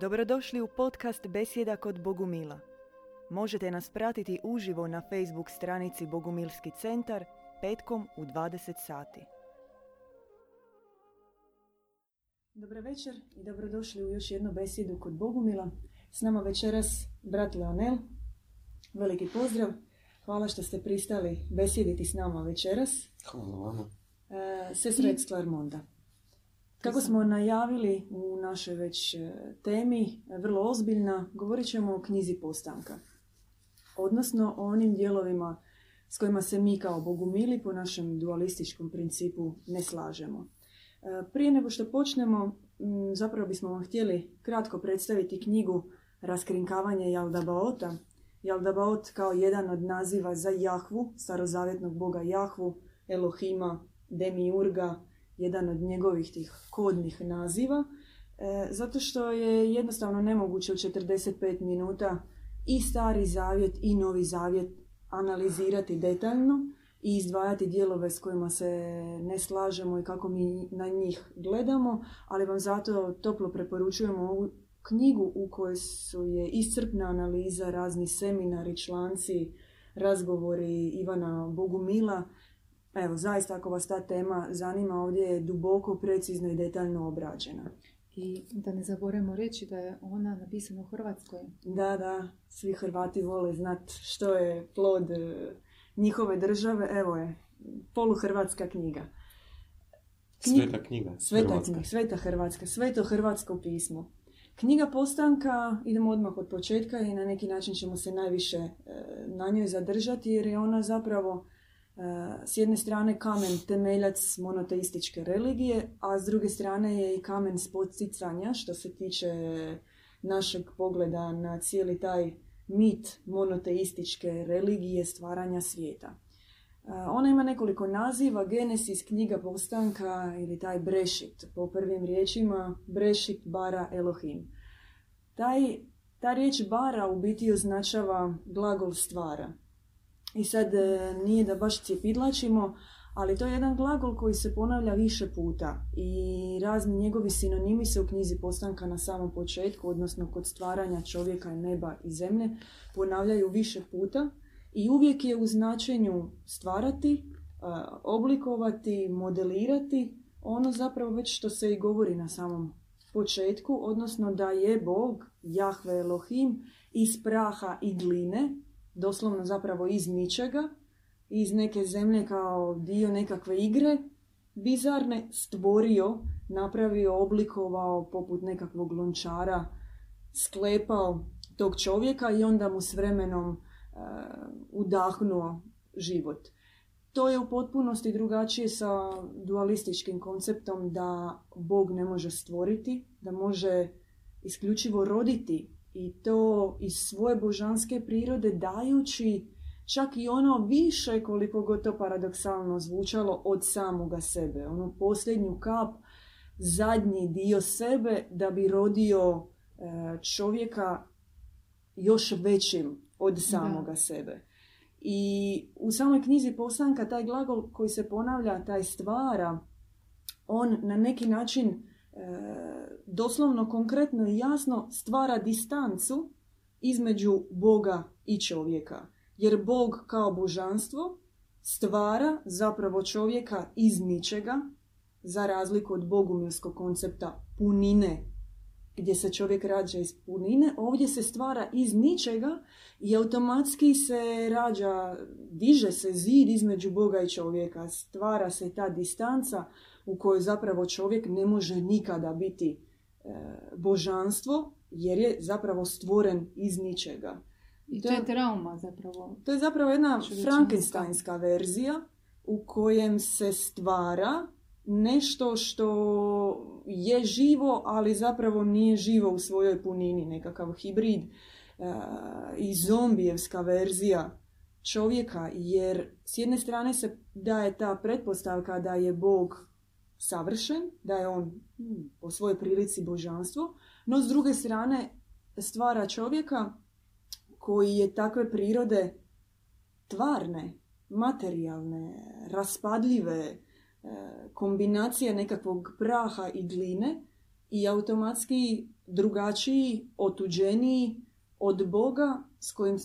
Dobrodošli u podcast Besjeda kod Bogumila. Možete nas pratiti uživo na Facebook stranici Bogumilski centar petkom u 20 sati. Dobro večer i dobrodošli u još jednu besjedu kod Bogumila. S nama večeras brat Leonel. Veliki pozdrav. Hvala što ste pristali besjediti s nama večeras. Hvala vama. E, sestra iz Clermonda. Kako smo najavili u našoj već e, temi, e, vrlo ozbiljna, govorit ćemo o knjizi postanka. Odnosno o onim dijelovima s kojima se mi kao bogumili po našem dualističkom principu ne slažemo. E, Prije nego što počnemo, zapravo bismo vam htjeli kratko predstaviti knjigu Raskrinkavanje Jaldabaota. Jaldabaot kao jedan od naziva za Jahvu, starozavjetnog boga Jahvu, Elohima, Demiurga, jedan od njegovih tih kodnih naziva, e, zato što je jednostavno nemoguće u 45 minuta i stari zavjet i novi zavjet analizirati detaljno i izdvajati dijelove s kojima se ne slažemo i kako mi na njih gledamo, ali vam zato toplo preporučujemo ovu knjigu u kojoj su je iscrpna analiza, razni seminari, članci, razgovori Ivana Bogumila, Evo, zaista ako vas ta tema zanima, ovdje je duboko, precizno i detaljno obrađena. I da ne zaboravimo reći da je ona napisana u Hrvatskoj. Da, da, svi Hrvati vole znat što je plod e, njihove države. Evo je, poluhrvatska knjiga. Knji- Sveta knjiga. Sveta Hrvatska. knjiga, sveta Hrvatska, sveto hrvatsko pismo. Knjiga postanka, idemo odmah od početka i na neki način ćemo se najviše e, na njoj zadržati jer je ona zapravo s jedne strane kamen temeljac monoteističke religije, a s druge strane je i kamen spoticanja što se tiče našeg pogleda na cijeli taj mit monoteističke religije stvaranja svijeta. E, Ona ima nekoliko naziva, Genesis, knjiga postanka ili taj Brešit, po prvim riječima Brešit, bara, Elohim. Taj, ta riječ bara u biti označava glagol stvara. I sad e, nije da baš cjepidlačimo, ali to je jedan glagol koji se ponavlja više puta. I razni njegovi sinonimi se u knjizi postanka na samom početku, odnosno kod stvaranja čovjeka i neba i zemlje, ponavljaju više puta. I uvijek je u značenju stvarati, e, oblikovati, modelirati ono zapravo već što se i govori na samom početku, odnosno da je Bog, Jahve Elohim, iz praha i gline, doslovno zapravo iz ničega, iz neke zemlje kao dio nekakve igre, bizarne stvorio, napravio, oblikovao poput nekakvog lončara, sklepao tog čovjeka i onda mu s vremenom e, udahnuo život. To je u potpunosti drugačije sa dualističkim konceptom da Bog ne može stvoriti, da može isključivo roditi i to iz svoje božanske prirode dajući čak i ono više koliko god to paradoksalno zvučalo od samoga sebe, onu posljednju kap, zadnji dio sebe da bi rodio e, čovjeka još većim od samoga sebe. I u samoj knjizi postanka taj glagol koji se ponavlja, taj stvara, on na neki način doslovno, konkretno i jasno stvara distancu između Boga i čovjeka. Jer Bog kao božanstvo stvara zapravo čovjeka iz ničega, za razliku od bogumilskog koncepta punine, gdje se čovjek rađa iz punine, ovdje se stvara iz ničega i automatski se rađa, diže se zid između Boga i čovjeka, stvara se ta distanca u kojoj zapravo čovjek ne može nikada biti e, božanstvo, jer je zapravo stvoren iz ničega. I to je trauma zapravo. To je zapravo jedna frankensteinska verzija u kojem se stvara nešto što je živo, ali zapravo nije živo u svojoj punini, nekakav hibrid e, i zombijevska verzija čovjeka, jer s jedne strane se daje ta pretpostavka da je Bog savršen, da je on hmm, po svojoj prilici božanstvo, no s druge strane stvara čovjeka koji je takve prirode tvarne, materijalne, raspadljive, e, kombinacije nekakvog praha i gline i automatski drugačiji, otuđeniji od Boga s kojim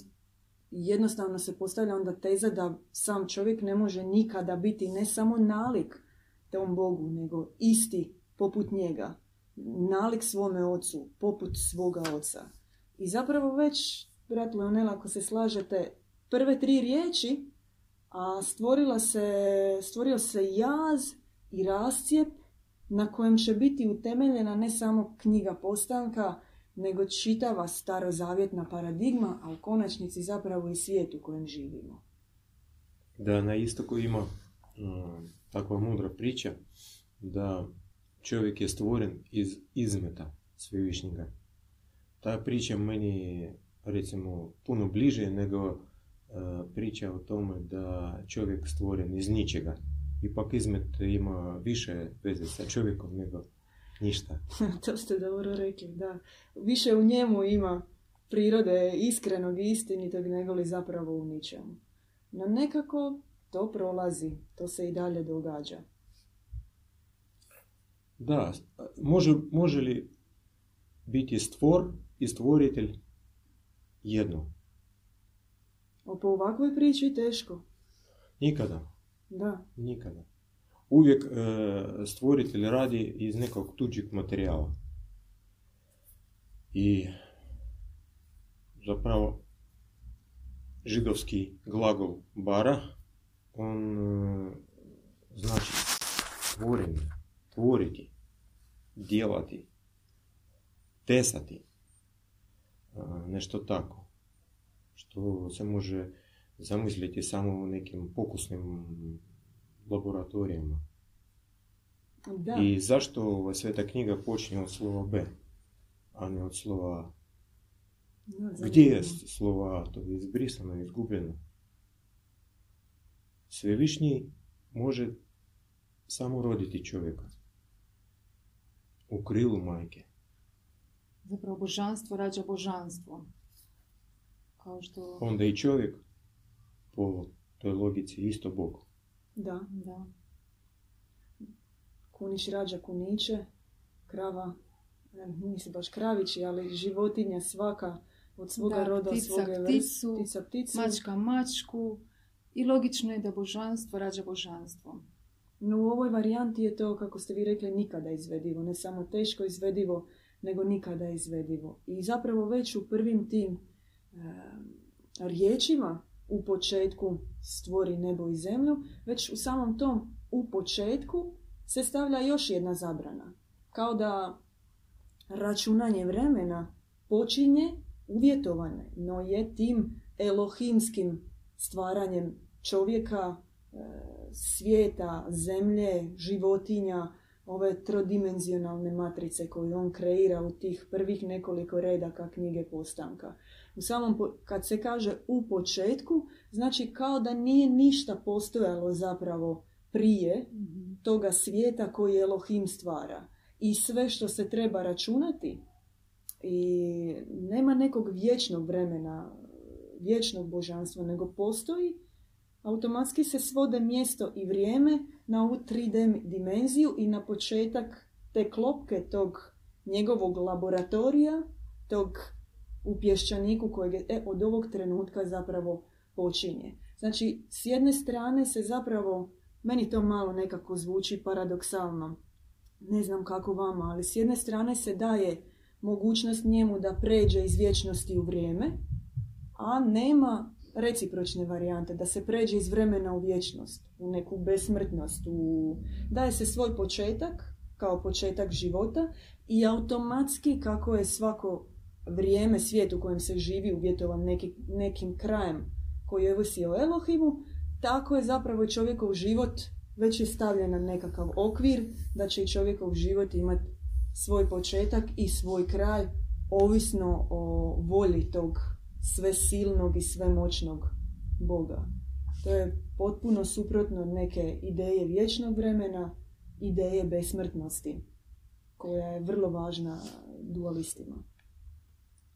jednostavno se postavlja onda teza da sam čovjek ne može nikada biti ne samo nalik tom Bogu, nego isti poput njega, nalik svome ocu, poput svoga oca. I zapravo već, brat Leonel, ako se slažete, prve tri riječi, a stvorila se, stvorio se jaz i rascijep na kojem će biti utemeljena ne samo knjiga postanka, nego čitava starozavjetna paradigma, a u konačnici zapravo i svijet u kojem živimo. Da, na istoku ima mm, takva mudra priča da čovjek je stvoren iz izmeta svevišnjega. Ta priča meni je recimo puno bliže nego uh, priča o tome da čovjek stvoren iz ničega. Ipak izmet ima više veze sa čovjekom nego ništa. to ste dobro rekli, da. Više u njemu ima prirode iskrenog i istinitog nego li zapravo u ničemu. No nekako to prolazi, to se i dalje događa. Da, može, može li biti stvor i stvoritelj jedno? O, po ovakvoj priči teško. Nikada. Da. Nikada. Uvijek e, stvoritelj radi iz nekog tuđeg materijala. I zapravo židovski glagol bara, on e, znači stvorenje, tvoriti, djelati, tesati, e, nešto tako. Što se može zamisliti samo u nekim pokusnim laboratorijama. Da. I zašto ova sveta knjiga počinje od slova B, a ne od slova A? Da, Gdje je zanimljivo. slova A? To je izbrisano, izgubljeno. Svevišnji može samo roditi čovjeka. U krilu majke. Zapravo božanstvo rađa božanstvo. Kao što... Onda i čovjek po toj logici isto Bog. Da. Da. Kunić rađa kuniće, krava, ne, nisi baš kravići, ali životinja svaka od svoga Da, roda, ptica svoga pticu, ptica pticu. Mačka mačku. I logično je da božanstvo rađa božanstvo. No u ovoj varijanti je to, kako ste vi rekli, nikada izvedivo. Ne samo teško izvedivo, nego nikada izvedivo. I zapravo već u prvim tim e, riječima u početku stvori nebo i zemlju, već u samom tom u početku se stavlja još jedna zabrana. Kao da računanje vremena počinje uvjetovane, no je tim elohimskim stvaranjem čovjeka, e, svijeta, zemlje, životinja, ove trodimenzionalne matrice koju on kreira u tih prvih nekoliko redaka knjige postanka. U samom, kad se kaže u početku, znači kao da nije ništa postojalo zapravo prije toga svijeta koji Elohim stvara. I sve što se treba računati i nema nekog vječnog vremena, vječnog božanstva, nego postoji, automatski se svode mjesto i vrijeme na ovu 3D dimenziju i na početak te klopke tog njegovog laboratorija, tog u pješčaniku kojeg je, e, od ovog trenutka zapravo počinje. Znači, s jedne strane se zapravo, meni to malo nekako zvuči paradoksalno, ne znam kako vama, ali s jedne strane se daje mogućnost njemu da pređe iz vječnosti u vrijeme, a nema recipročne varijante, da se pređe iz vremena u vječnost, u neku besmrtnost, u... daje se svoj početak kao početak života i automatski kako je svako vrijeme, svijet u kojem se živi uvjetovan neki, nekim krajem koji ovisi o Elohimu, tako je zapravo čovjekov život već je stavljen na nekakav okvir da će i čovjekov život imati svoj početak i svoj kraj ovisno o volji tog svesilnog i svemoćnog Boga. To je potpuno suprotno neke ideje vječnog vremena, ideje besmrtnosti, koja je vrlo važna dualistima.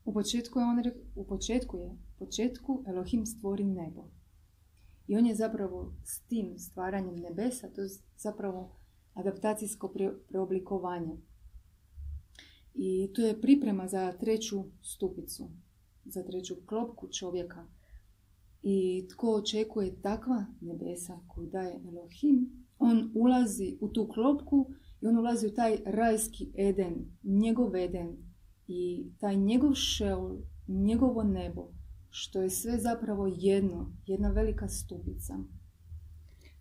U početku je on re- u početku je, u početku Elohim stvori nebo. I on je zapravo s tim stvaranjem nebesa, to je zapravo adaptacijsko pre- preoblikovanje. I to je priprema za treću stupicu, za treću klopku čovjeka. I tko očekuje takva nebesa koju daje Elohim, on ulazi u tu klopku i on ulazi u taj rajski Eden, njegov Eden i taj njegov šeol, njegovo nebo, što je sve zapravo jedno, jedna velika stupica.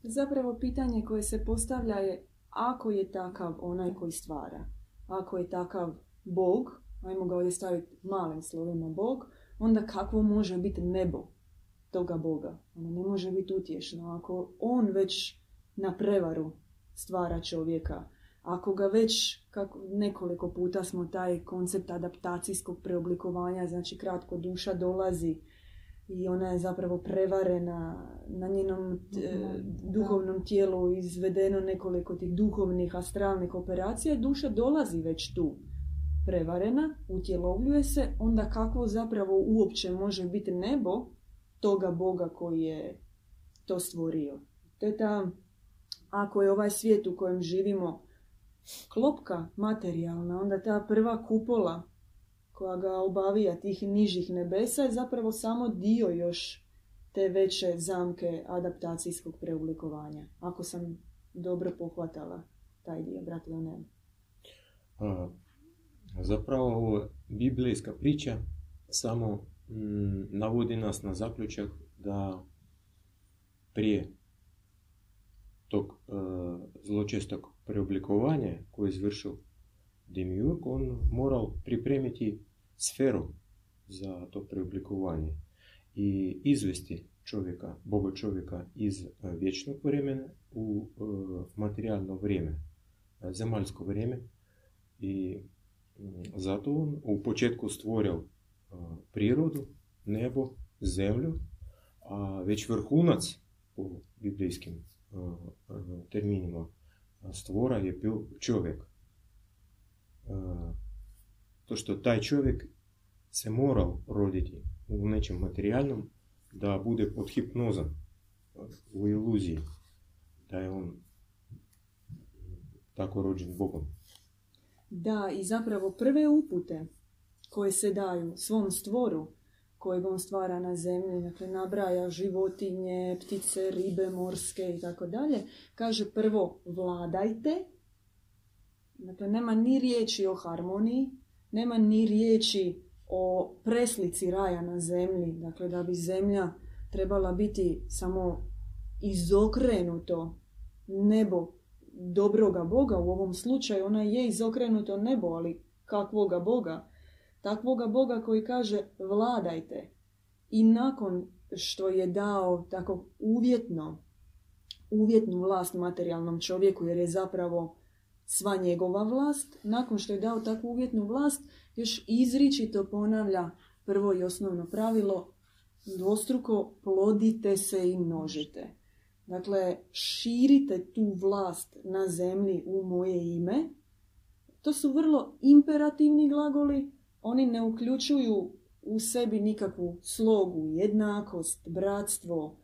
Zapravo pitanje koje se postavlja je ako je takav onaj koji stvara, ako je takav Bog, ajmo ga ovdje staviti malim slovima Bog, onda kakvo može biti nebo toga Boga? Ono ne može biti utješno. Ako on već na prevaru stvara čovjeka, ako ga već, kako nekoliko puta smo taj koncept adaptacijskog preoblikovanja, znači kratko duša dolazi i ona je zapravo prevarena na njenom duhovnom tijelu izvedeno nekoliko tih duhovnih astralnih operacija, duša dolazi već tu prevarena, utjelovljuje se, onda kakvo zapravo uopće može biti nebo toga Boga koji je to stvorio. Te ta, ako je ovaj svijet u kojem živimo klopka materijalna, onda ta prva kupola koja ga obavija tih nižih nebesa je zapravo samo dio još te veće zamke adaptacijskog preoblikovanja. Ako sam dobro pohvatala taj dio, brate ne. Zapravo biblijska priča samo mm, navodi nas na zaključak da prije tog e, zločestog preoblikovanja koje je izvršio Demiurg, on moral pripremiti sferu za to preoblikovanje i izvesti čovjeka, Boga čovjeka iz e, vječnog vremena u e, materijalno vrijeme, e, zemaljsko vrijeme i zato on u početku stvorio prirodu, nebo, zemlju, a već vrhunac po biblijskim terminima stvora je bio čovjek. To što taj čovjek se morao roditi u nečem materijalnom da bude pod hipnozom, u iluziji, da je on tako rođen Bogom. Da, i zapravo prve upute koje se daju svom stvoru, kojeg on stvara na zemlji, dakle nabraja životinje, ptice, ribe, morske i tako dalje, kaže prvo vladajte, dakle nema ni riječi o harmoniji, nema ni riječi o preslici raja na zemlji, dakle da bi zemlja trebala biti samo izokrenuto nebo dobroga Boga, u ovom slučaju ona je izokrenuto nebo, ali kakvoga Boga? Takvoga Boga koji kaže vladajte. I nakon što je dao tako uvjetno, uvjetnu vlast materijalnom čovjeku, jer je zapravo sva njegova vlast, nakon što je dao takvu uvjetnu vlast, još izričito ponavlja prvo i osnovno pravilo, dvostruko plodite se i množite. Dakle, širite tu vlast na zemlji u moje ime. To su vrlo imperativni glagoli, oni ne uključuju u sebi nikakvu slogu, jednakost, bratstvo,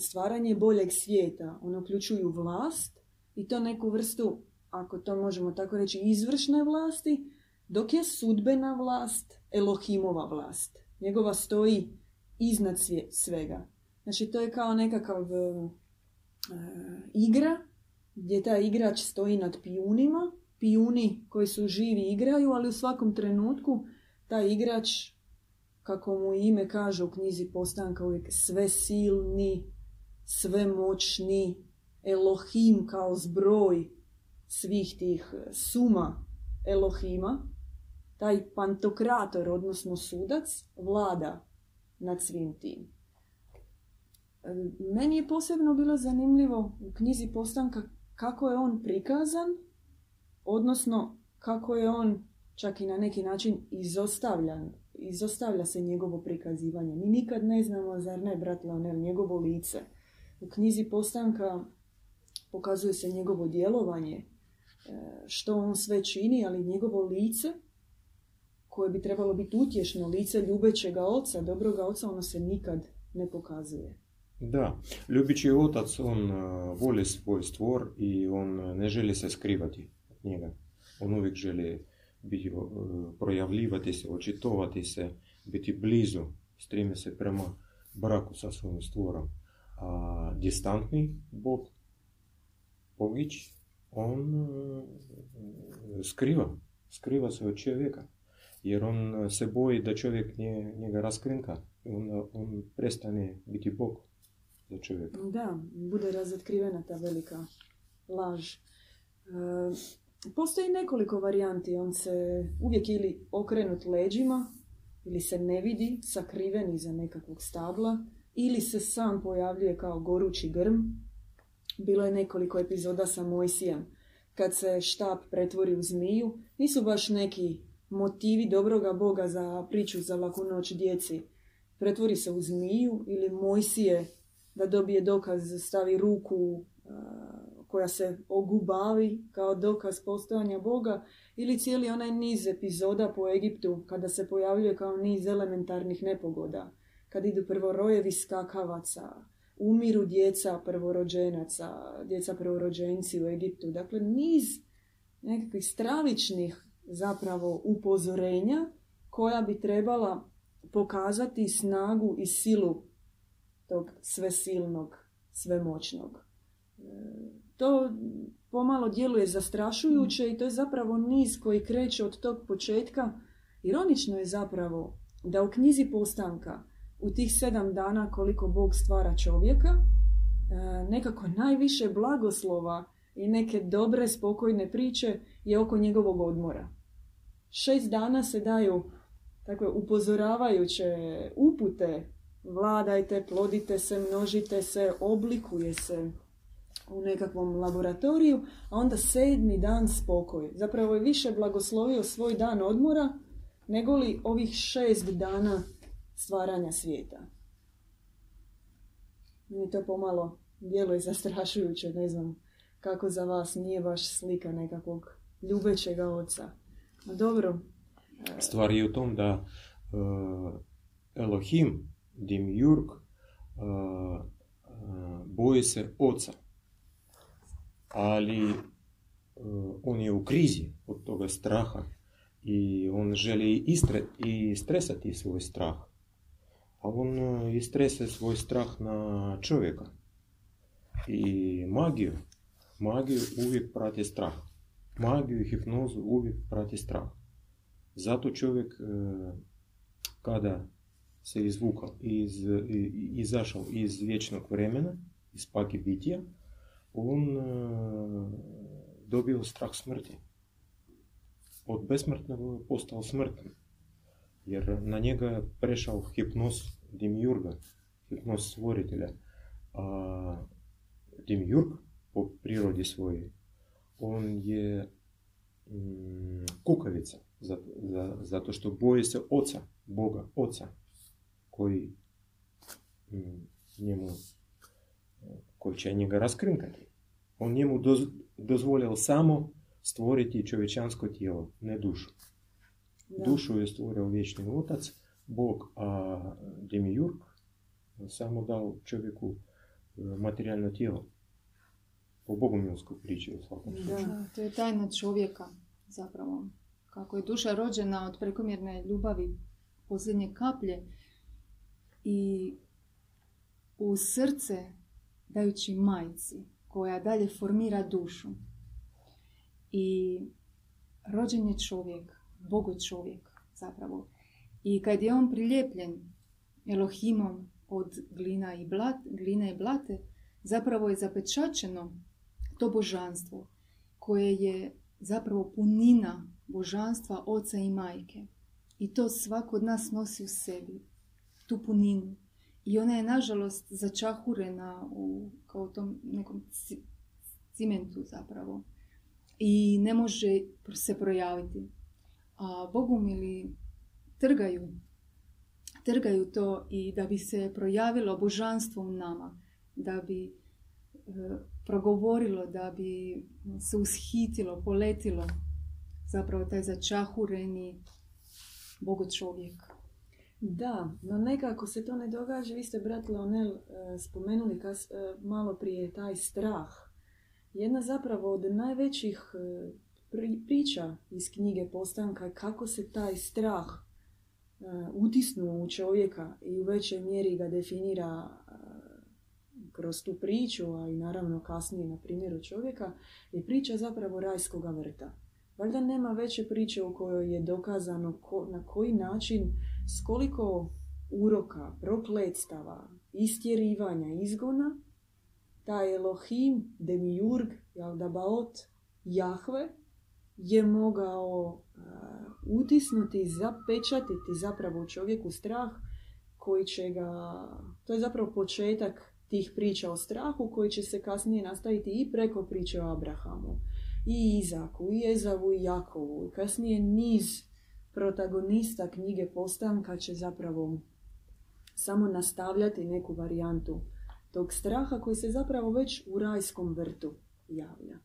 stvaranje boljeg svijeta. Oni uključuju vlast i to neku vrstu, ako to možemo tako reći, izvršne vlasti, dok je sudbena vlast Elohimova vlast. Njegova stoji iznad svega. Znači to je kao nekakav igra gdje taj igrač stoji nad pijunima. Pijuni koji su živi igraju, ali u svakom trenutku taj igrač, kako mu ime kaže u knjizi Postanka, uvijek sve silni, sve moćni, Elohim kao zbroj svih tih suma Elohima, taj pantokrator, odnosno sudac, vlada nad svim tim. Meni je posebno bilo zanimljivo u knjizi Postanka kako je on prikazan, odnosno kako je on čak i na neki način izostavljan. Izostavlja se njegovo prikazivanje. Mi nikad ne znamo, zar ne, brat Leonel, njegovo lice. U knjizi Postanka pokazuje se njegovo djelovanje, e, što on sve čini, ali njegovo lice koje bi trebalo biti utješno lice ljubećega oca, dobroga oca, ono se nikad ne pokazuje. Da, ljubići otac, on voli svoj stvor i on ne želi se skrivati od njega. On uvijek želi biti, projavljivati se, očitovati se, biti blizu, strime se prema braku sa svojim stvorom. A distantni Bog, Bogić, on skriva, skriva se od čovjeka. Jer on se boji da čovjek njega raskrinka. On, on prestane biti Bog za čovjeka. Da, bude razotkrivena ta velika laž. E, postoji nekoliko varijanti. On se uvijek ili okrenut leđima, ili se ne vidi, sakriven iza nekakvog stabla, ili se sam pojavljuje kao gorući grm. Bilo je nekoliko epizoda sa Mojsijem. Kad se štap pretvori u zmiju, nisu baš neki motivi dobroga Boga za priču za laku noć djeci. Pretvori se u zmiju ili Mojsije da dobije dokaz, stavi ruku koja se ogubavi kao dokaz postojanja Boga ili cijeli onaj niz epizoda po Egiptu kada se pojavljuje kao niz elementarnih nepogoda. Kad idu prvo rojevi skakavaca, umiru djeca prvorođenaca, djeca prvorođenci u Egiptu. Dakle, niz nekakvih stravičnih zapravo upozorenja koja bi trebala pokazati snagu i silu tog svesilnog, svemoćnog. E, to pomalo djeluje zastrašujuće i to je zapravo niz koji kreće od tog početka. Ironično je zapravo da u knjizi postanka u tih sedam dana koliko Bog stvara čovjeka, e, nekako najviše blagoslova i neke dobre, spokojne priče je oko njegovog odmora. Šest dana se daju takve upozoravajuće upute, vladajte, plodite se, množite se, oblikuje se, u nekakvom laboratoriju, a onda sedmi dan spokoj. Zapravo je više blagoslovio svoj dan odmora nego li ovih šest dana stvaranja svijeta. Mi to pomalo djeluje zastrašujuće, ne znam kako za vas nije baš slika nekakvog ljubećega oca. Dobro. Stvar je u tom da uh, Elohim, Uh, uh, ali e, on je u krizi od toga straha i on želi istre, i stresati svoj strah. A on e, istrese svoj strah na čovjeka. I magiju, magiju uvijek prati strah. Magiju i hipnozu uvijek prati strah. Zato čovjek e, kada se izvukao, iz, izašao iz vječnog vremena, iz paki bitija, on e, dobio strah smrti. Od besmrtnog je postao smrtan. Jer na njega je prešao hipnoz Dimjurga, hipnoz stvoritelja. A Dimjurg po prirodi svojoj, on je mm, kukavica, zato, zato što boji se oca, Boga, oca, koji njemu koji će njega raskrinkati. On njemu doz, dozvolio samo stvoriti čovječansko tijelo, ne dušu. Da. Dušu je stvorio vječni otac, Bog, a Demiurg samo dao čovjeku materijalno tijelo. Po bogomilskoj priči u svakom slučaju. Da, to je tajna čovjeka zapravo. Kako je duša rođena od prekomjerne ljubavi posljednje kaplje i u srce dajući majci koja dalje formira dušu. I rođen je čovjek, bogo čovjek zapravo. I kad je on prilijepljen Elohimom od glina i, blat, glina i blate, zapravo je zapečačeno to božanstvo koje je zapravo punina božanstva oca i majke. I to svako od nas nosi u sebi, tu puninu. I ona je nažalost začahurena u kao tom nekom cimentu zapravo. I ne može se projaviti. A bogumili trgaju, trgaju to i da bi se projavilo božanstvo u nama, da bi e, progovorilo, da bi se ushitilo, poletilo zapravo taj začahureni bogo čovjek. Da, no nekako se to ne događa. Vi ste, brat Leonel, e, spomenuli kas, e, malo prije taj strah. Jedna zapravo od najvećih e, priča iz knjige Postanka kako se taj strah utisnuo u čovjeka i u većoj mjeri ga definira kroz tu priču, a i naravno kasnije na primjeru čovjeka, je priča zapravo rajskoga vrta. Valjda nema veće priče u kojoj je dokazano na koji način, s koliko uroka, prokletstava, istjerivanja, izgona, taj Elohim, Demiurg, Jaldabaot, Jahve, je mogao uh, utisnuti, zapečatiti zapravo čovjeku strah koji će ga, to je zapravo početak tih priča o strahu koji će se kasnije nastaviti i preko priče o Abrahamu, i Izaku, i Ezavu, i Jakovu. Kasnije niz protagonista knjige Postanka će zapravo samo nastavljati neku varijantu tog straha koji se zapravo već u rajskom vrtu javlja.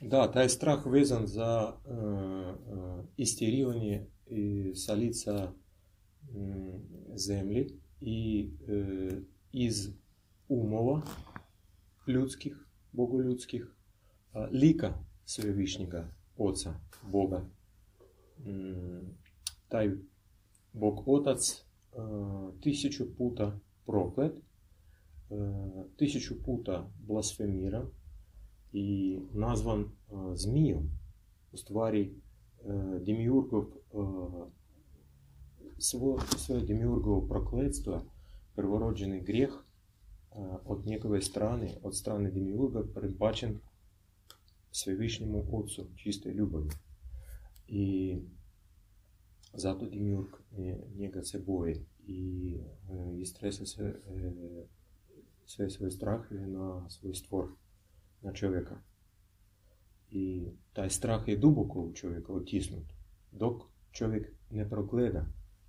Da, taj strah vezan za uh, uh, istjerivanje sa lica um, zemlji i e, iz umova ljudskih, bogoljudskih, lika svevišnjega oca, Boga. Mm, taj Bog otac tisuću puta proklet, tisuću puta blasfemiran i nazvan zmijom. U stvari, Demiurgov svo, svoje demiurgovo prokletstvo, prvorođeni grijeh od njegove strane, od strane demiurga, predbačen svevišnjemu ocu čiste ljubavi. I zato demiurg njega se boji i e, istresa se e, sve svoje strahove na svoj stvor, na čovjeka. I taj strah je duboko u čovjeka otisnut, dok čovjek ne progleda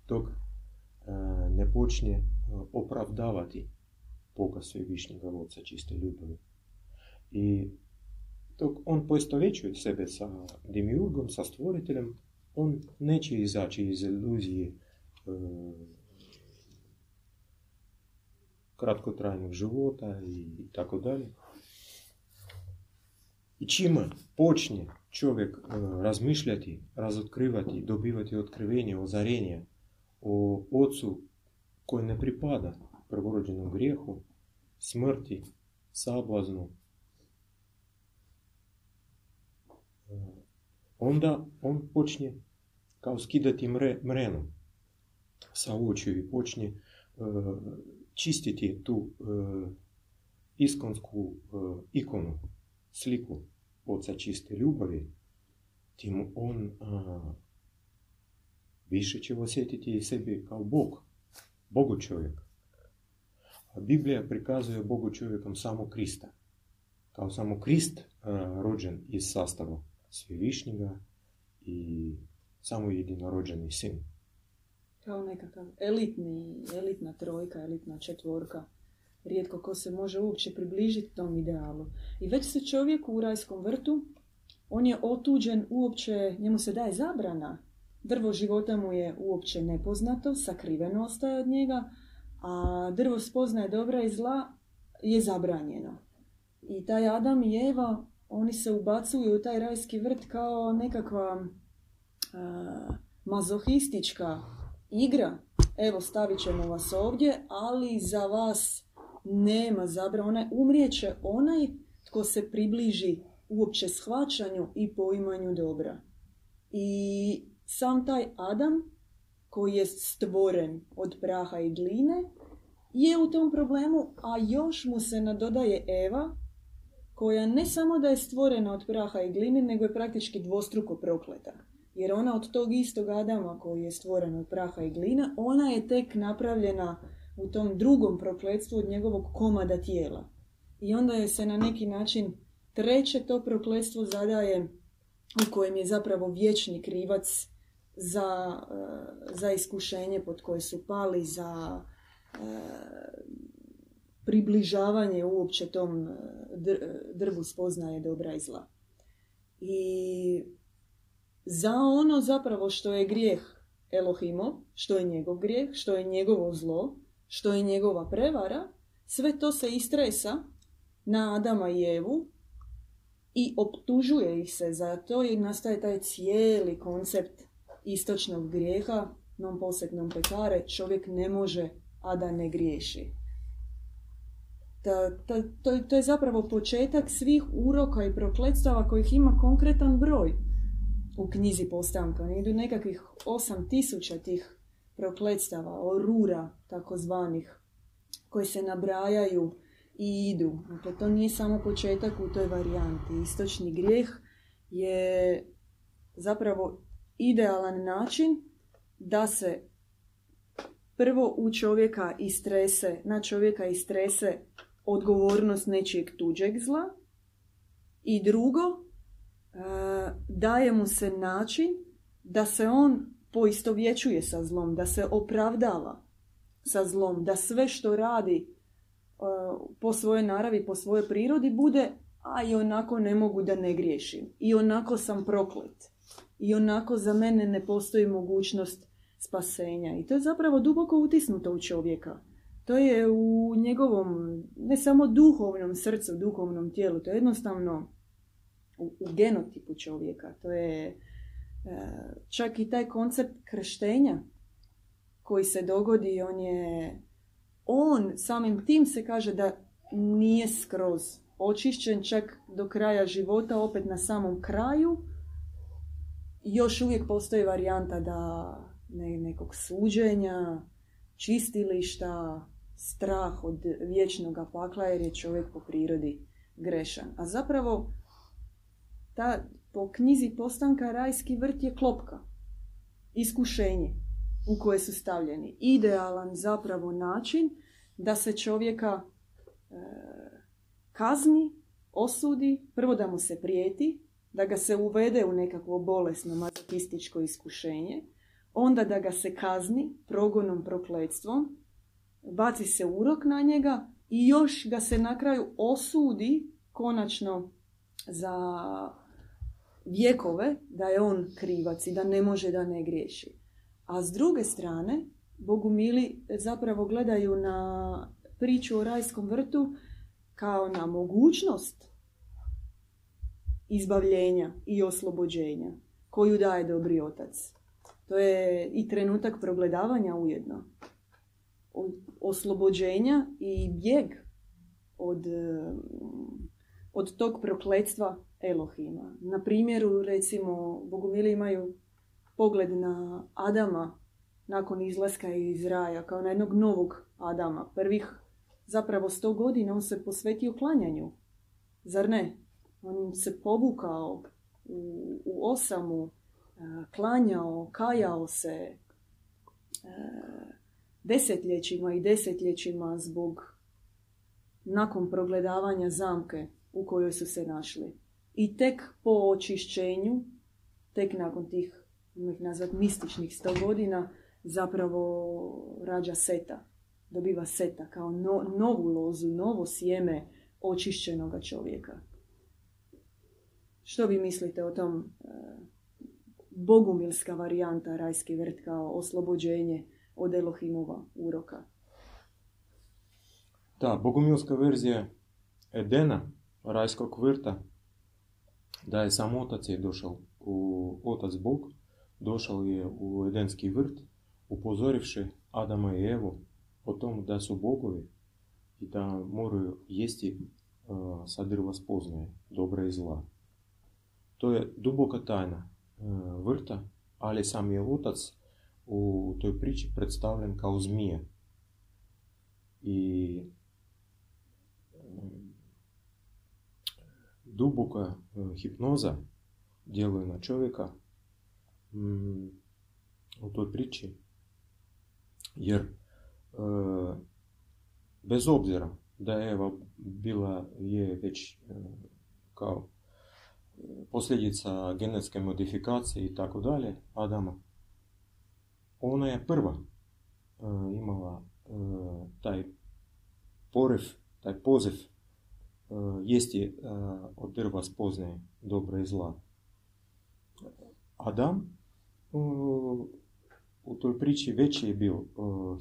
dok e, ne počne e, opravdavati Boga svevišnjega Oca čiste ljubavi. I dok on poistovjećuje sebe sa demiurgom, sa stvoriteljem, on neće izaći iz iluzije e, kratkotrajnog života i tako dalje. I čime počne čovjek razmišljati, razotkrivati, dobivati otkrivenje, ozarenje o ocu koji ne pripada prvorođenom grijehu, smrti, sablaznu, onda on počne kao skidati mre, mrenu sa očiju i počne e, čistiti tu e, iskonsku e, ikonu, sliku oca čiste ljubavi, tim on više će osjetiti sebi kao Bog, Bogu čovjek. A Biblija prikazuje Bogu čovjekom samo Krista. Kao samo Krist rođen iz sastava Svevišnjega i samo jedinorođeni sin. Kao nekakav elitni, elitna trojka, elitna četvorka. Rijetko ko se može uopće približiti tom idealu. I već se čovjek u rajskom vrtu, on je otuđen uopće, njemu se daje zabrana Drvo života mu je uopće nepoznato, sakriveno ostaje od njega, a drvo spoznaje dobra i zla je zabranjeno. I taj Adam i Eva, oni se ubacuju u taj rajski vrt kao nekakva mazohistička igra. Evo, stavit ćemo vas ovdje, ali za vas nema zabrane. Umrijeće onaj tko se približi uopće shvaćanju i poimanju dobra. I sam taj Adam, koji je stvoren od praha i gline, je u tom problemu, a još mu se nadodaje Eva, koja ne samo da je stvorena od praha i gline, nego je praktički dvostruko prokleta. Jer ona od tog istog Adama koji je stvoren od praha i glina, ona je tek napravljena u tom drugom prokletstvu od njegovog komada tijela. I onda je se na neki način treće to prokletstvo zadaje u kojem je zapravo vječni krivac za, e, za iskušenje pod koje su pali, za e, približavanje uopće tom e, drvu spoznaje dobra i zla. I za ono zapravo što je grijeh Elohimo, što je njegov grijeh, što je njegovo zlo, što je njegova prevara, sve to se istresa na Adama i Evu i optužuje ih se za to i nastaje taj cijeli koncept istočnog grijeha, non posek non pekare, čovjek ne može, a da ne griješi. Ta, to, to je zapravo početak svih uroka i prokletstava kojih ima konkretan broj u knjizi postanka. Idu nekakvih osam tisuća tih prokletstava, orura takozvanih, koji se nabrajaju i idu. Dakle, to nije samo početak u toj varijanti. Istočni grijeh je zapravo idealan način da se prvo u čovjeka istrese, na čovjeka istrese odgovornost nečijeg tuđeg zla i drugo, e, daje mu se način da se on poistovjećuje sa zlom, da se opravdava sa zlom, da sve što radi e, po svojoj naravi, po svojoj prirodi bude a i onako ne mogu da ne griješim. I onako sam proklet. I onako za mene ne postoji mogućnost spasenja. I to je zapravo duboko utisnuto u čovjeka. To je u njegovom, ne samo duhovnom srcu, duhovnom tijelu, to je jednostavno u, u genotipu čovjeka. To je e, čak i taj koncept krštenja koji se dogodi, on je, on samim tim se kaže da nije skroz očišćen čak do kraja života, opet na samom kraju. Još uvijek postoji varijanta da ne, nekog suđenja, čistilišta, strah od vječnog pakla jer je čovjek po prirodi grešan. A zapravo ta, po knjizi postanka rajski vrt je klopka, iskušenje u koje su stavljeni. Idealan zapravo način da se čovjeka e, kazni, osudi, prvo da mu se prijeti, da ga se uvede u nekakvo bolesno mazohističko iskušenje, onda da ga se kazni progonom, prokletstvom, baci se urok na njega i još ga se na kraju osudi konačno za vjekove da je on krivac i da ne može da ne griješi. A s druge strane, Bogumili zapravo gledaju na priču o rajskom vrtu kao na mogućnost izbavljenja i oslobođenja koju daje dobri otac. To je i trenutak progledavanja ujedno. Oslobođenja i bijeg od, od tog prokletstva Elohima. Na primjeru, recimo, bogumili imaju pogled na Adama nakon izlaska iz raja, kao na jednog novog Adama. Prvih zapravo sto godina on se posvetio klanjanju. Zar ne? On se povukao u, u osamu, klanjao, kajao se desetljećima i desetljećima zbog nakon progledavanja zamke u kojoj su se našli. I tek po očišćenju, tek nakon tih, ih nazvat, mističnih sto godina, zapravo rađa seta. Dobiva seta kao novu lozu, novo sjeme očišćenoga čovjeka. Što vi mislite o tom bogumilska varijanta rajski vrt kao oslobođenje od Elohimova uroka. Da, bogumilska verzija Edena, rajskog vrta, da je sam otac je došao u otac Bog, došao je u Edenski vrt, upozorivši Adama i Evu o tom da su bogovi i da moraju jesti uh, sa drva spoznaje, dobra i zla. To je duboka tajna E, vrta, ali sam je otac u toj priči predstavljen kao zmije. I duboka e, hipnoza djeluje na čovjeka mm, u toj priči. Jer e, bez obzira da je Eva bila je već kao tako dalje Adama. Ona je prva e, imala e, taj porev, taj poziv e, jesti od drva spoznaje dobra i zla. Adam u toj priči već je bio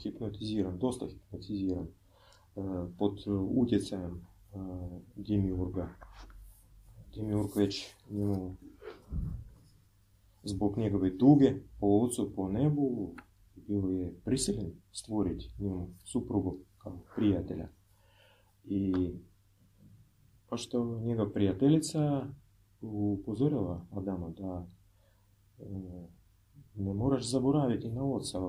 hipnotiziran, dosta hipnotiziran pod utjecajem Dimiurga Demiurg već njemu zbog njegove tuge po ocu, po nebu, bio je prisiljen stvoriti njemu suprugu kao prijatelja. I pošto njega prijateljica upozorila Adama da e, ne moraš zaboraviti na oca.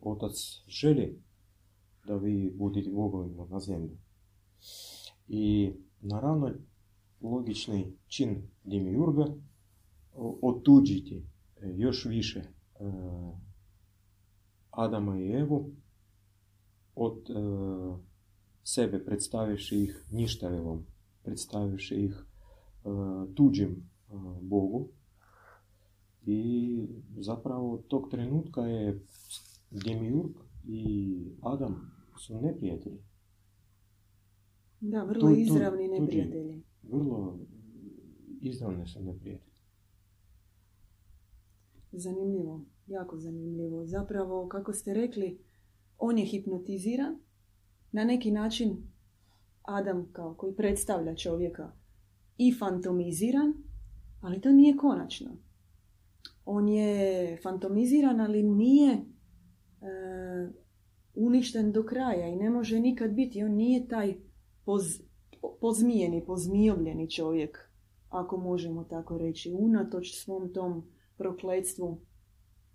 Otac želi da vi budete bogovima na zemlji. I naravno logični čin Demiurga otuđiti e, još više e, Adama i Evu od e, sebe predstavivši ih ništavilom, predstavivši ih tuđim Bogu. I zapravo tog trenutka je Demiurg i Adam su neprijatelji. Da, vrlo izravni neprijatelji. Vrlo izravne su neprijatelji. Zanimljivo, jako zanimljivo. Zapravo, kako ste rekli, on je hipnotiziran. Na neki način Adam kao koji predstavlja čovjeka i fantomiziran, ali to nije konačno. On je fantomiziran, ali nije e, uništen do kraja i ne može nikad biti. On nije taj poz, pozmijeni, pozmijobljeni čovjek, ako možemo tako reći. Unatoč svom tom prokletstvu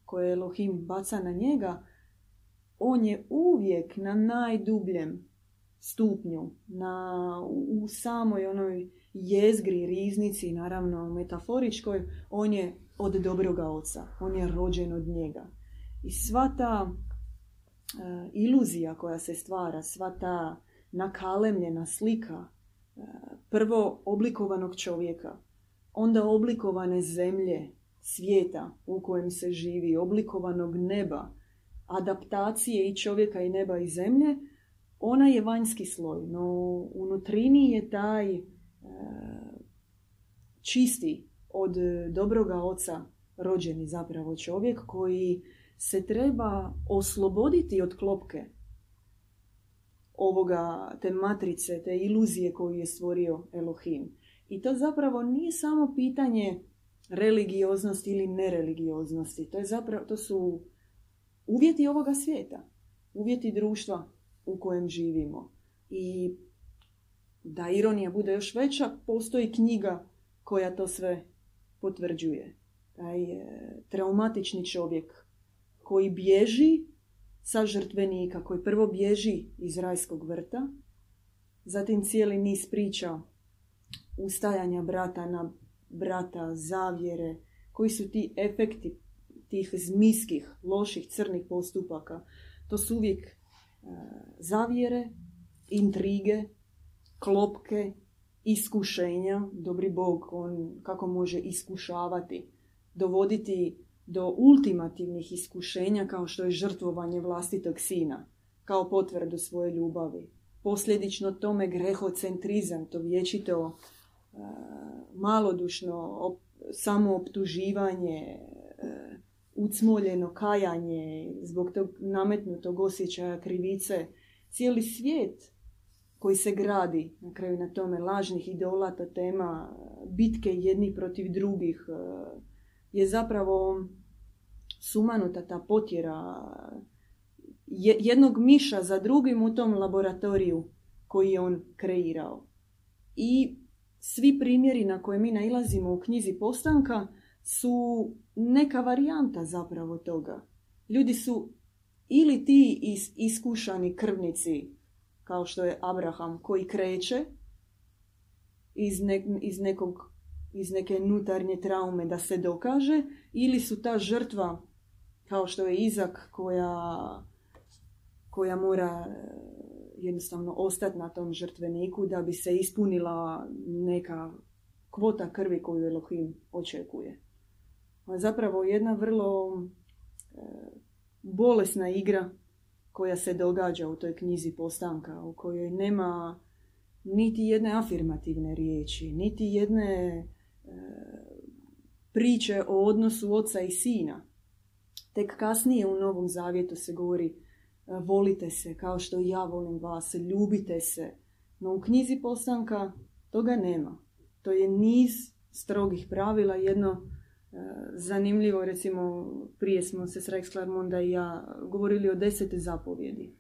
koje Elohim baca na njega, on je uvijek na najdubljem stupnju, na, u samoj onoj jezgri, riznici, naravno metaforičkoj, on je od dobroga oca, on je rođen od njega. I sva ta e, iluzija koja se stvara, sva ta nakalemljena slika prvo oblikovanog čovjeka, onda oblikovane zemlje, svijeta u kojem se živi, oblikovanog neba, adaptacije i čovjeka i neba i zemlje, ona je vanjski sloj, no unutrini je taj e, čisti od dobroga oca rođeni zapravo čovjek koji se treba osloboditi od klopke ovoga, te matrice, te iluzije koju je stvorio Elohim. I to zapravo nije samo pitanje religioznosti ili nereligioznosti. To, je zapravo, to su uvjeti ovoga svijeta, uvjeti društva u kojem živimo. I da ironija bude još veća, postoji knjiga koja to sve potvrđuje. Taj traumatični čovjek koji bježi sa žrtvenika, koji prvo bježi iz rajskog vrta, zatim cijeli niz priča ustajanja brata na brata, zavjere, koji su ti efekti tih zmiskih, loših, crnih postupaka. To su uvijek e, zavjere, intrige, klopke, iskušenja. Dobri Bog, on kako može iskušavati, dovoditi do ultimativnih iskušenja kao što je žrtvovanje vlastitog sina, kao potvrdu svoje ljubavi. Posljedično tome grehocentrizam, to vječito E, malodušno samooptuživanje, e, ucmoljeno kajanje zbog tog nametnutog osjećaja krivice. Cijeli svijet koji se gradi na kraju na tome lažnih idolata tema bitke jednih protiv drugih e, je zapravo sumanuta ta potjera jednog miša za drugim u tom laboratoriju koji je on kreirao. I svi primjeri na koje mi nailazimo u knjizi Postanka su neka varijanta zapravo toga. Ljudi su ili ti iskušani krvnici, kao što je Abraham, koji kreće iz, iz, nekog, iz neke nutarnje traume da se dokaže, ili su ta žrtva, kao što je Izak, koja, koja mora jednostavno ostati na tom žrtveniku da bi se ispunila neka kvota krvi koju Elohim očekuje. Zapravo jedna vrlo e, bolesna igra koja se događa u toj knjizi postanka, u kojoj nema niti jedne afirmativne riječi, niti jedne e, priče o odnosu oca i sina. Tek kasnije u Novom Zavjetu se govori E, volite se kao što i ja volim vas, ljubite se. No u knjizi postanka toga nema. To je niz strogih pravila, jedno e, zanimljivo, recimo prije smo se s Rex Clarmonda i ja govorili o desete zapovjedi,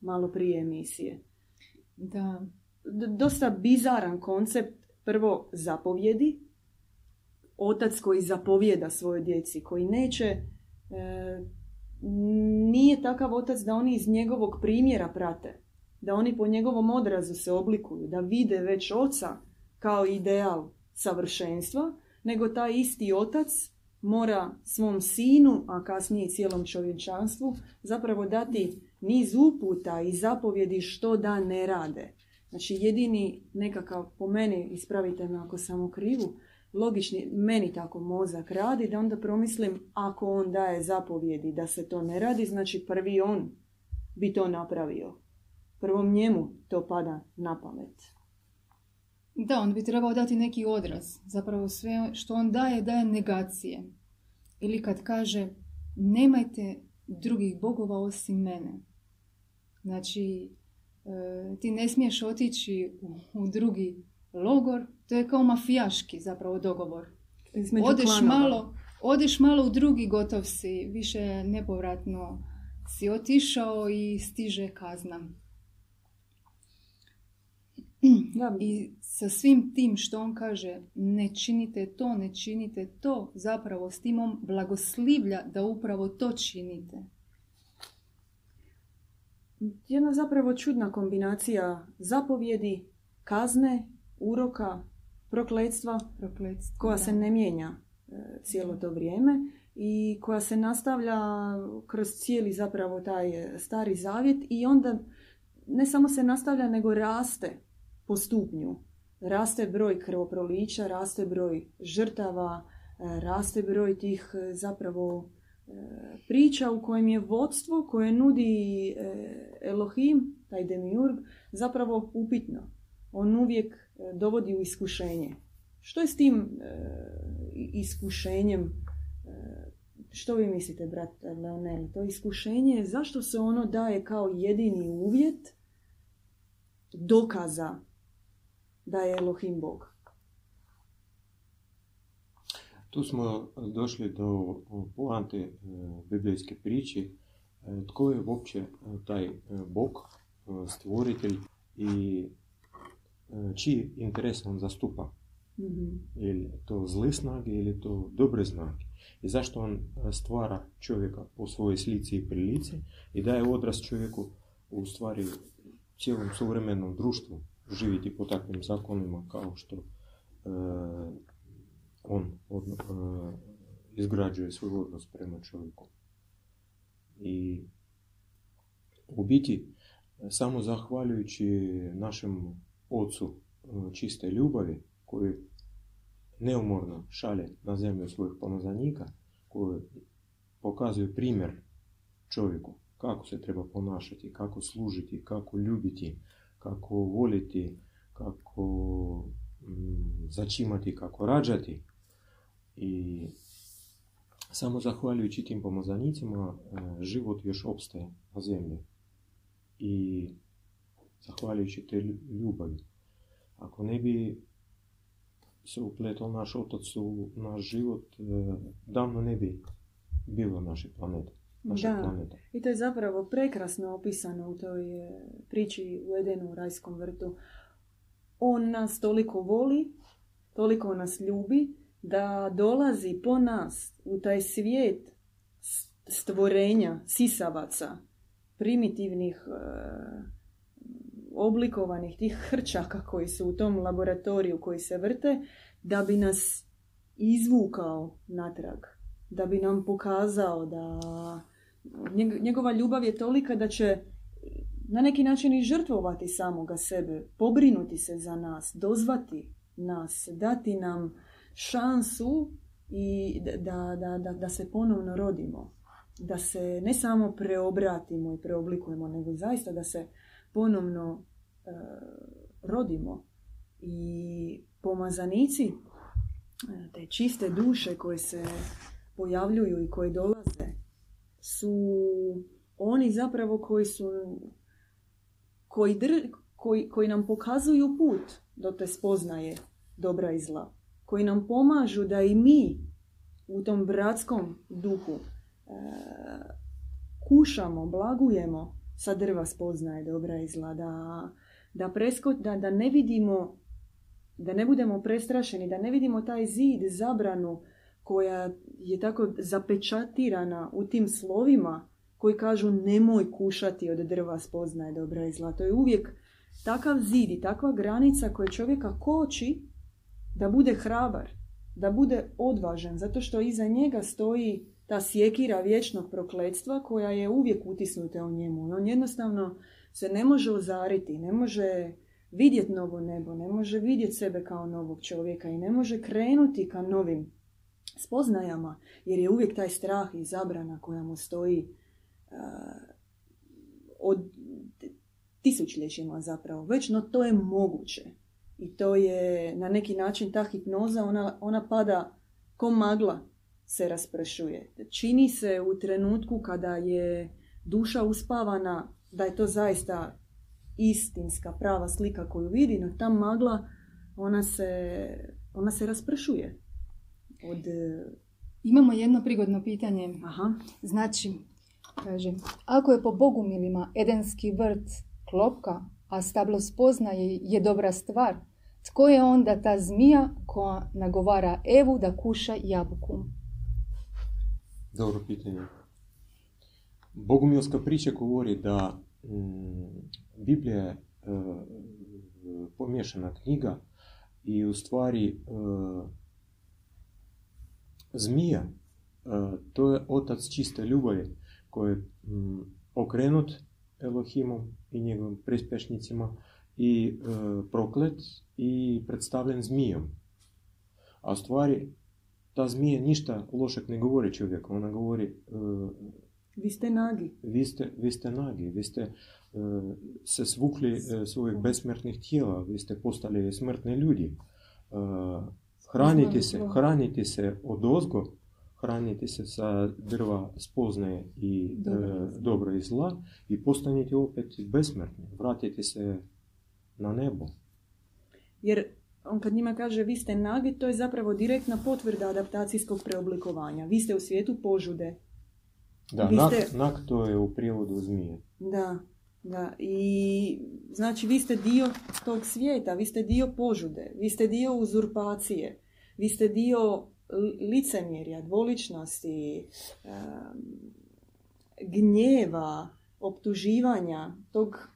malo prije emisije. Da. D- dosta bizaran koncept, prvo zapovjedi, otac koji zapovjeda svojoj djeci, koji neće, e, nije takav otac da oni iz njegovog primjera prate, da oni po njegovom odrazu se oblikuju, da vide već oca kao ideal savršenstva, nego taj isti otac mora svom sinu, a kasnije cijelom čovječanstvu, zapravo dati niz uputa i zapovjedi što da ne rade. Znači jedini nekakav, po meni, ispravite me ako sam u krivu, logični, meni tako mozak radi, da onda promislim ako on daje zapovjedi da se to ne radi, znači prvi on bi to napravio. Prvom njemu to pada na pamet. Da, on bi trebao dati neki odraz. Zapravo sve što on daje, daje negacije. Ili kad kaže nemajte drugih bogova osim mene. Znači, e, ti ne smiješ otići u drugi logor, to je kao mafijaški zapravo dogovor. Između Odeš klanova. malo, odeš malo u drugi, gotov si, više nepovratno si otišao i stiže kazna. Da, I sa svim tim što on kaže, ne činite to, ne činite to, zapravo s tim on blagoslivlja da upravo to činite. jedna zapravo čudna kombinacija zapovjedi, kazne, uroka, prokletstva Prokletstvo. koja da. se ne mijenja e, cijelo to vrijeme i koja se nastavlja kroz cijeli zapravo taj e, stari zavjet i onda ne samo se nastavlja nego raste po stupnju. Raste broj krvoprolića, raste broj žrtava, e, raste broj tih zapravo priča u kojem je vodstvo koje nudi Elohim, taj demiurg, zapravo upitno. On uvijek dovodi u iskušenje. Što je s tim e, iskušenjem? e, što vi mislite, brat Leonel? To iskušenje, zašto se ono daje kao jedini uvjet dokaza da je Elohim Bog? Tu smo došli do poante e, biblijske priče. Tko je uopće taj Bog, stvoritelj i e, čiji interes on zastupa? Mhm. Ili to zle snage ili to dobre snage? I zašto on e, stvara čovjeka po svojoj slici i prilici i daje odraz čovjeku u stvari cijelom suvremenom društvu živjeti po takvim zakonima kao što e, on od, e, izgrađuje svoj odnos prema čovjeku. I u biti, samo zahvaljujući našem ocu e, čiste ljubavi, koji neumorno šalje na zemlju svojih pomazanika, koji pokazuju primjer čovjeku kako se treba ponašati, kako služiti, kako ljubiti, kako voliti, kako mm, začimati, kako rađati. I samo zahvaljujući tim pomazanicima e, život još opstaje na zemlji. I zahvaljujući te lju- ljubavi. Ako ne bi se upletao naš otac u naš život, e, davno ne bi bilo naše planete. Naša Da. planeta. I to je zapravo prekrasno opisano u toj e, priči u Edenu u rajskom vrtu. On nas toliko voli, toliko nas ljubi, da dolazi po nas u taj svijet stvorenja, sisavaca, primitivnih, e, oblikovanih tih hrčaka koji su u tom laboratoriju koji se vrte, da bi nas izvukao natrag, da bi nam pokazao da njeg- njegova ljubav je tolika da će na neki način i žrtvovati samoga sebe, pobrinuti se za nas, dozvati nas, dati nam šansu i da, da, da, da se ponovno rodimo. Da se ne samo preobratimo i preoblikujemo, nego zaista da se ponovno e, rodimo. I pomazanici, e, te čiste duše koje se pojavljuju i koje dolaze, su oni zapravo koji su koji, dr- koji, koji nam pokazuju put do te spoznaje dobra i zla. Koji nam pomažu da i mi u tom bratskom duhu e, kušamo, blagujemo sa drva spoznaje dobra i zla. Da, da, presko, da, da ne vidimo, da ne budemo prestrašeni, da ne vidimo taj zid, zabranu koja je tako zapečatirana u tim slovima koji kažu nemoj kušati od drva spoznaje dobra i zla. To je uvijek takav zid i takva granica koja čovjeka koči da bude hrabar, da bude odvažan, zato što iza njega stoji ta sjekira vječnog prokletstva koja je uvijek utisnuta u njemu. I on jednostavno se ne može ozariti, ne može vidjeti novo nebo, ne može vidjeti sebe kao novog čovjeka i ne može krenuti ka novim spoznajama, jer je uvijek taj strah i zabrana koja mu stoji uh, od tisućljećima zapravo već, no to je moguće. I to je na neki način ta hipnoza, ona, ona pada ko magla se raspršuje. Čini se u trenutku kada je duša uspavana da je to zaista istinska, prava slika koju vidi, no ta magla ona se, ona se raspršuje. Od... Imamo jedno prigodno pitanje. Aha. Znači, kaže, ako je po bogumilima Edenski vrt klopka, a stablo spoznaje je dobra stvar, tko je onda ta zmija koja nagovara Evu da kuša jabuku? Dobro pitanje. Bogumilska priča govori da mm, Biblija je e, pomiješana knjiga i u stvari e, zmija e, to je otac čiste ljubavi koji je mm, okrenut Elohimom i njegovim prispješnicima i proklet i predstavljen zmijom. A u stvari ta zmija ništa lošeg ne govori čovjeku, ona govori e, Vi ste nagi. vi ste, vi ste nagi, vi ste e, se svukli e, svojih besmrtnih tijela, vi ste postali smrtni ljudi. E, hranite se, hranite se od ozgo, hranite se sa drva spoznaje i Dobro dobro i zla i postanete opet besmrtni, vratite se na nebo. Jer on kad njima kaže vi ste nagi, to je zapravo direktna potvrda adaptacijskog preoblikovanja. Vi ste u svijetu požude. Da, Vi nak, ste- nak to je u prijevodu zmije. Da, da. I znači vi ste dio tog svijeta, vi ste dio požude, vi ste dio uzurpacije, vi ste dio li- licemjerja, dvoličnosti, gnjeva, optuživanja tog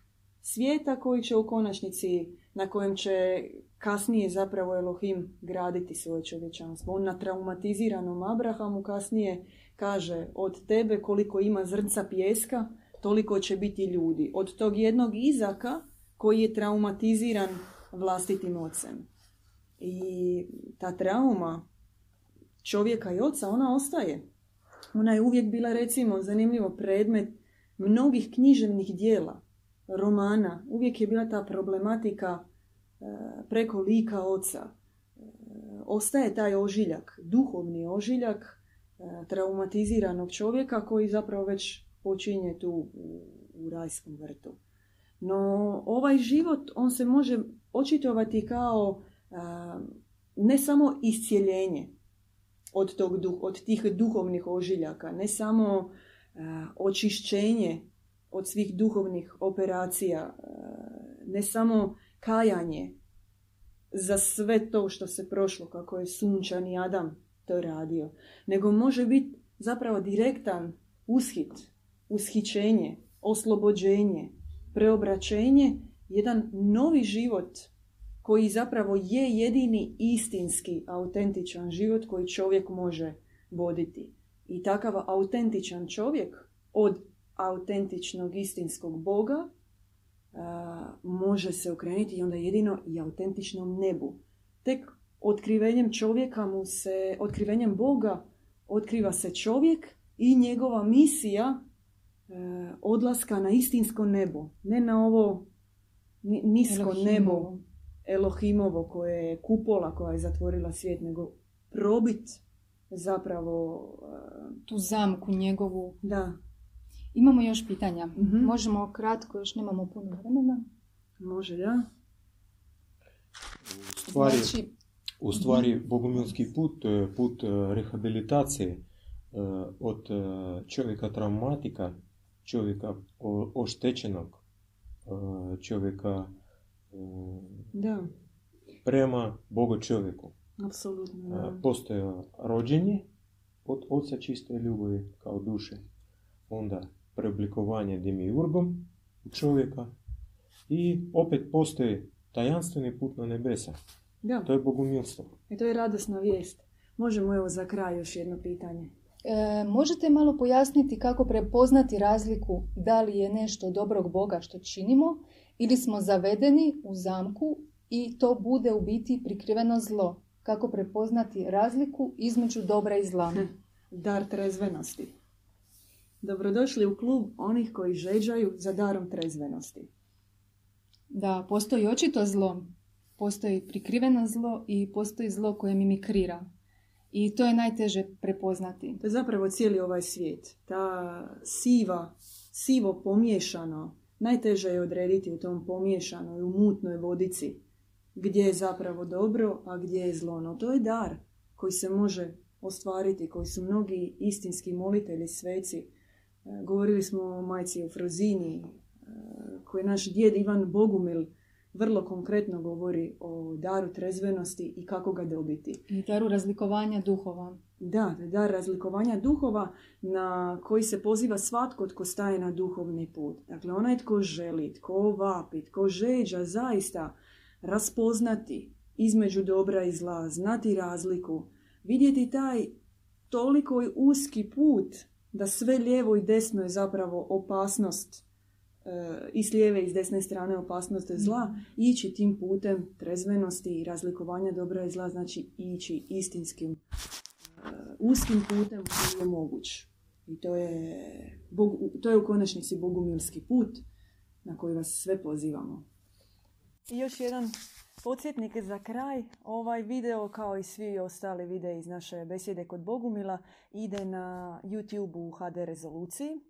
svijeta koji će u konačnici, na kojem će kasnije zapravo Elohim graditi svoje čovječanstvo. On na traumatiziranom Abrahamu kasnije kaže od tebe koliko ima zrnca pijeska, toliko će biti ljudi. Od tog jednog Izaka koji je traumatiziran vlastitim ocem. I ta trauma čovjeka i oca, ona ostaje. Ona je uvijek bila, recimo, zanimljivo predmet mnogih književnih dijela, romana. Uvijek je bila ta problematika preko lika oca. E, Ostaje taj ožiljak, duhovni ožiljak e, traumatiziranog čovjeka koji zapravo već počinje tu u, u rajskom vrtu. No, ovaj život, on se može očitovati kao ne samo iscijeljenje od, tog, od tih duhovnih ožiljaka, ne samo očišćenje od svih duhovnih operacija, ne samo kajanje za sve to što se prošlo, kako je sunčani Adam to radio, nego može biti zapravo direktan ushit, ushićenje, oslobođenje, preobraćenje, jedan novi život koji zapravo je jedini istinski, autentičan život koji čovjek može voditi. I takav autentičan čovjek od autentičnog istinskog Boga može se okrenuti i onda jedino i autentičnom nebu. Tek otkrivenjem čovjeka mu se, otkrivenjem Boga otkriva se čovjek i njegova misija e, odlaska na istinsko nebo. Ne na ovo ni- nisko Elohimovo. nebo Elohimovo koje je kupola koja je zatvorila svijet, nego probit zapravo e, Tu zamku njegovu. da, Imamo još pitanja. Mhm. Možemo kratko, još nemamo puno vremena. može da. U stvari, Znači, U stvari, bogumilski put, je put e, rehabilitacije e, od e, čovjeka traumatika, čovjeka oštećenog, e, čovjeka e, Da, prema Bogu čovjeku. apsolutno. E, Da. Postoje rođenje od oca čiste ljubavi kao duše, onda preoblikovanje demiurgom u čovjeka i opet postoji tajanstveni put na nebesa. da. To je bogumilstvo. I to je radosna vijest. Možemo evo za kraj još jedno pitanje. E, možete malo pojasniti kako prepoznati razliku da li je nešto dobrog Boga što činimo ili smo zavedeni u zamku i to bude u biti prikriveno zlo. Kako prepoznati razliku između dobra i zla. Dar trezvenosti. Dobrodošli u klub onih koji žeđaju za darom trezvenosti. Da, postoji očito zlo, postoji prikriveno zlo i postoji zlo koje mimikrira. I to je najteže prepoznati. To je zapravo cijeli ovaj svijet. Ta siva, sivo pomiješano, najteže je odrediti u tom pomiješanoj, u mutnoj vodici, gdje je zapravo dobro, a gdje je zlo. No to je dar koji se može ostvariti, koji su mnogi istinski molitelji, sveci. Govorili smo o majci u Frozini, e, koji naš djed Ivan Bogumil vrlo konkretno govori o daru trezvenosti i kako ga dobiti. I daru razlikovanja duhova. Da, dar razlikovanja duhova na koji se poziva svatko tko staje na duhovni put. Dakle, onaj tko želi, tko vapi, tko žeđa zaista raspoznati između dobra i zla, znati razliku, vidjeti taj toliko uski put da sve lijevo i desno je zapravo opasnost e, i s lijeve i s desne strane opasnost je zla, ići tim putem trezvenosti i razlikovanja dobra i zla, znači ići istinskim e, uskim putem koji je moguć. I to je, Bog- to je u konačnici bogumilski put na koji vas sve pozivamo. I još jedan podsjetnik za kraj. Ovaj video, kao i svi ostali videi iz naše besjede kod Bogumila, ide na YouTube u HD rezoluciji.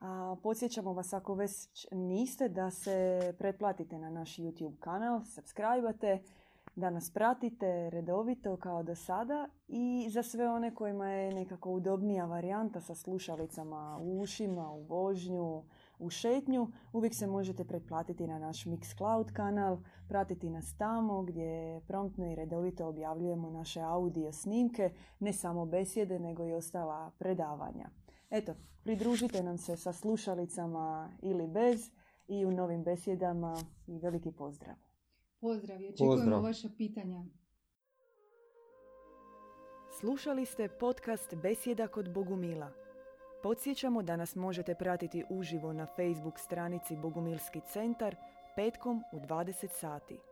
A podsjećamo vas ako već niste da se pretplatite na naš YouTube kanal, subscribe da nas pratite redovito kao do sada i za sve one kojima je nekako udobnija varijanta sa slušalicama u ušima, u vožnju, u šetnju, uvijek se možete pretplatiti na naš Mixcloud kanal, pratiti nas tamo gdje promptno i redovito objavljujemo naše audio snimke, ne samo besjede nego i ostala predavanja. Eto, pridružite nam se sa slušalicama ili bez i u novim besjedama i veliki pozdrav. Pozdrav i očekujemo Pozdrav. vaša pitanja. Slušali ste podcast Besjeda kod Bogumila. Podsjećamo da nas možete pratiti uživo na Facebook stranici Bogumilski centar petkom u 20 sati.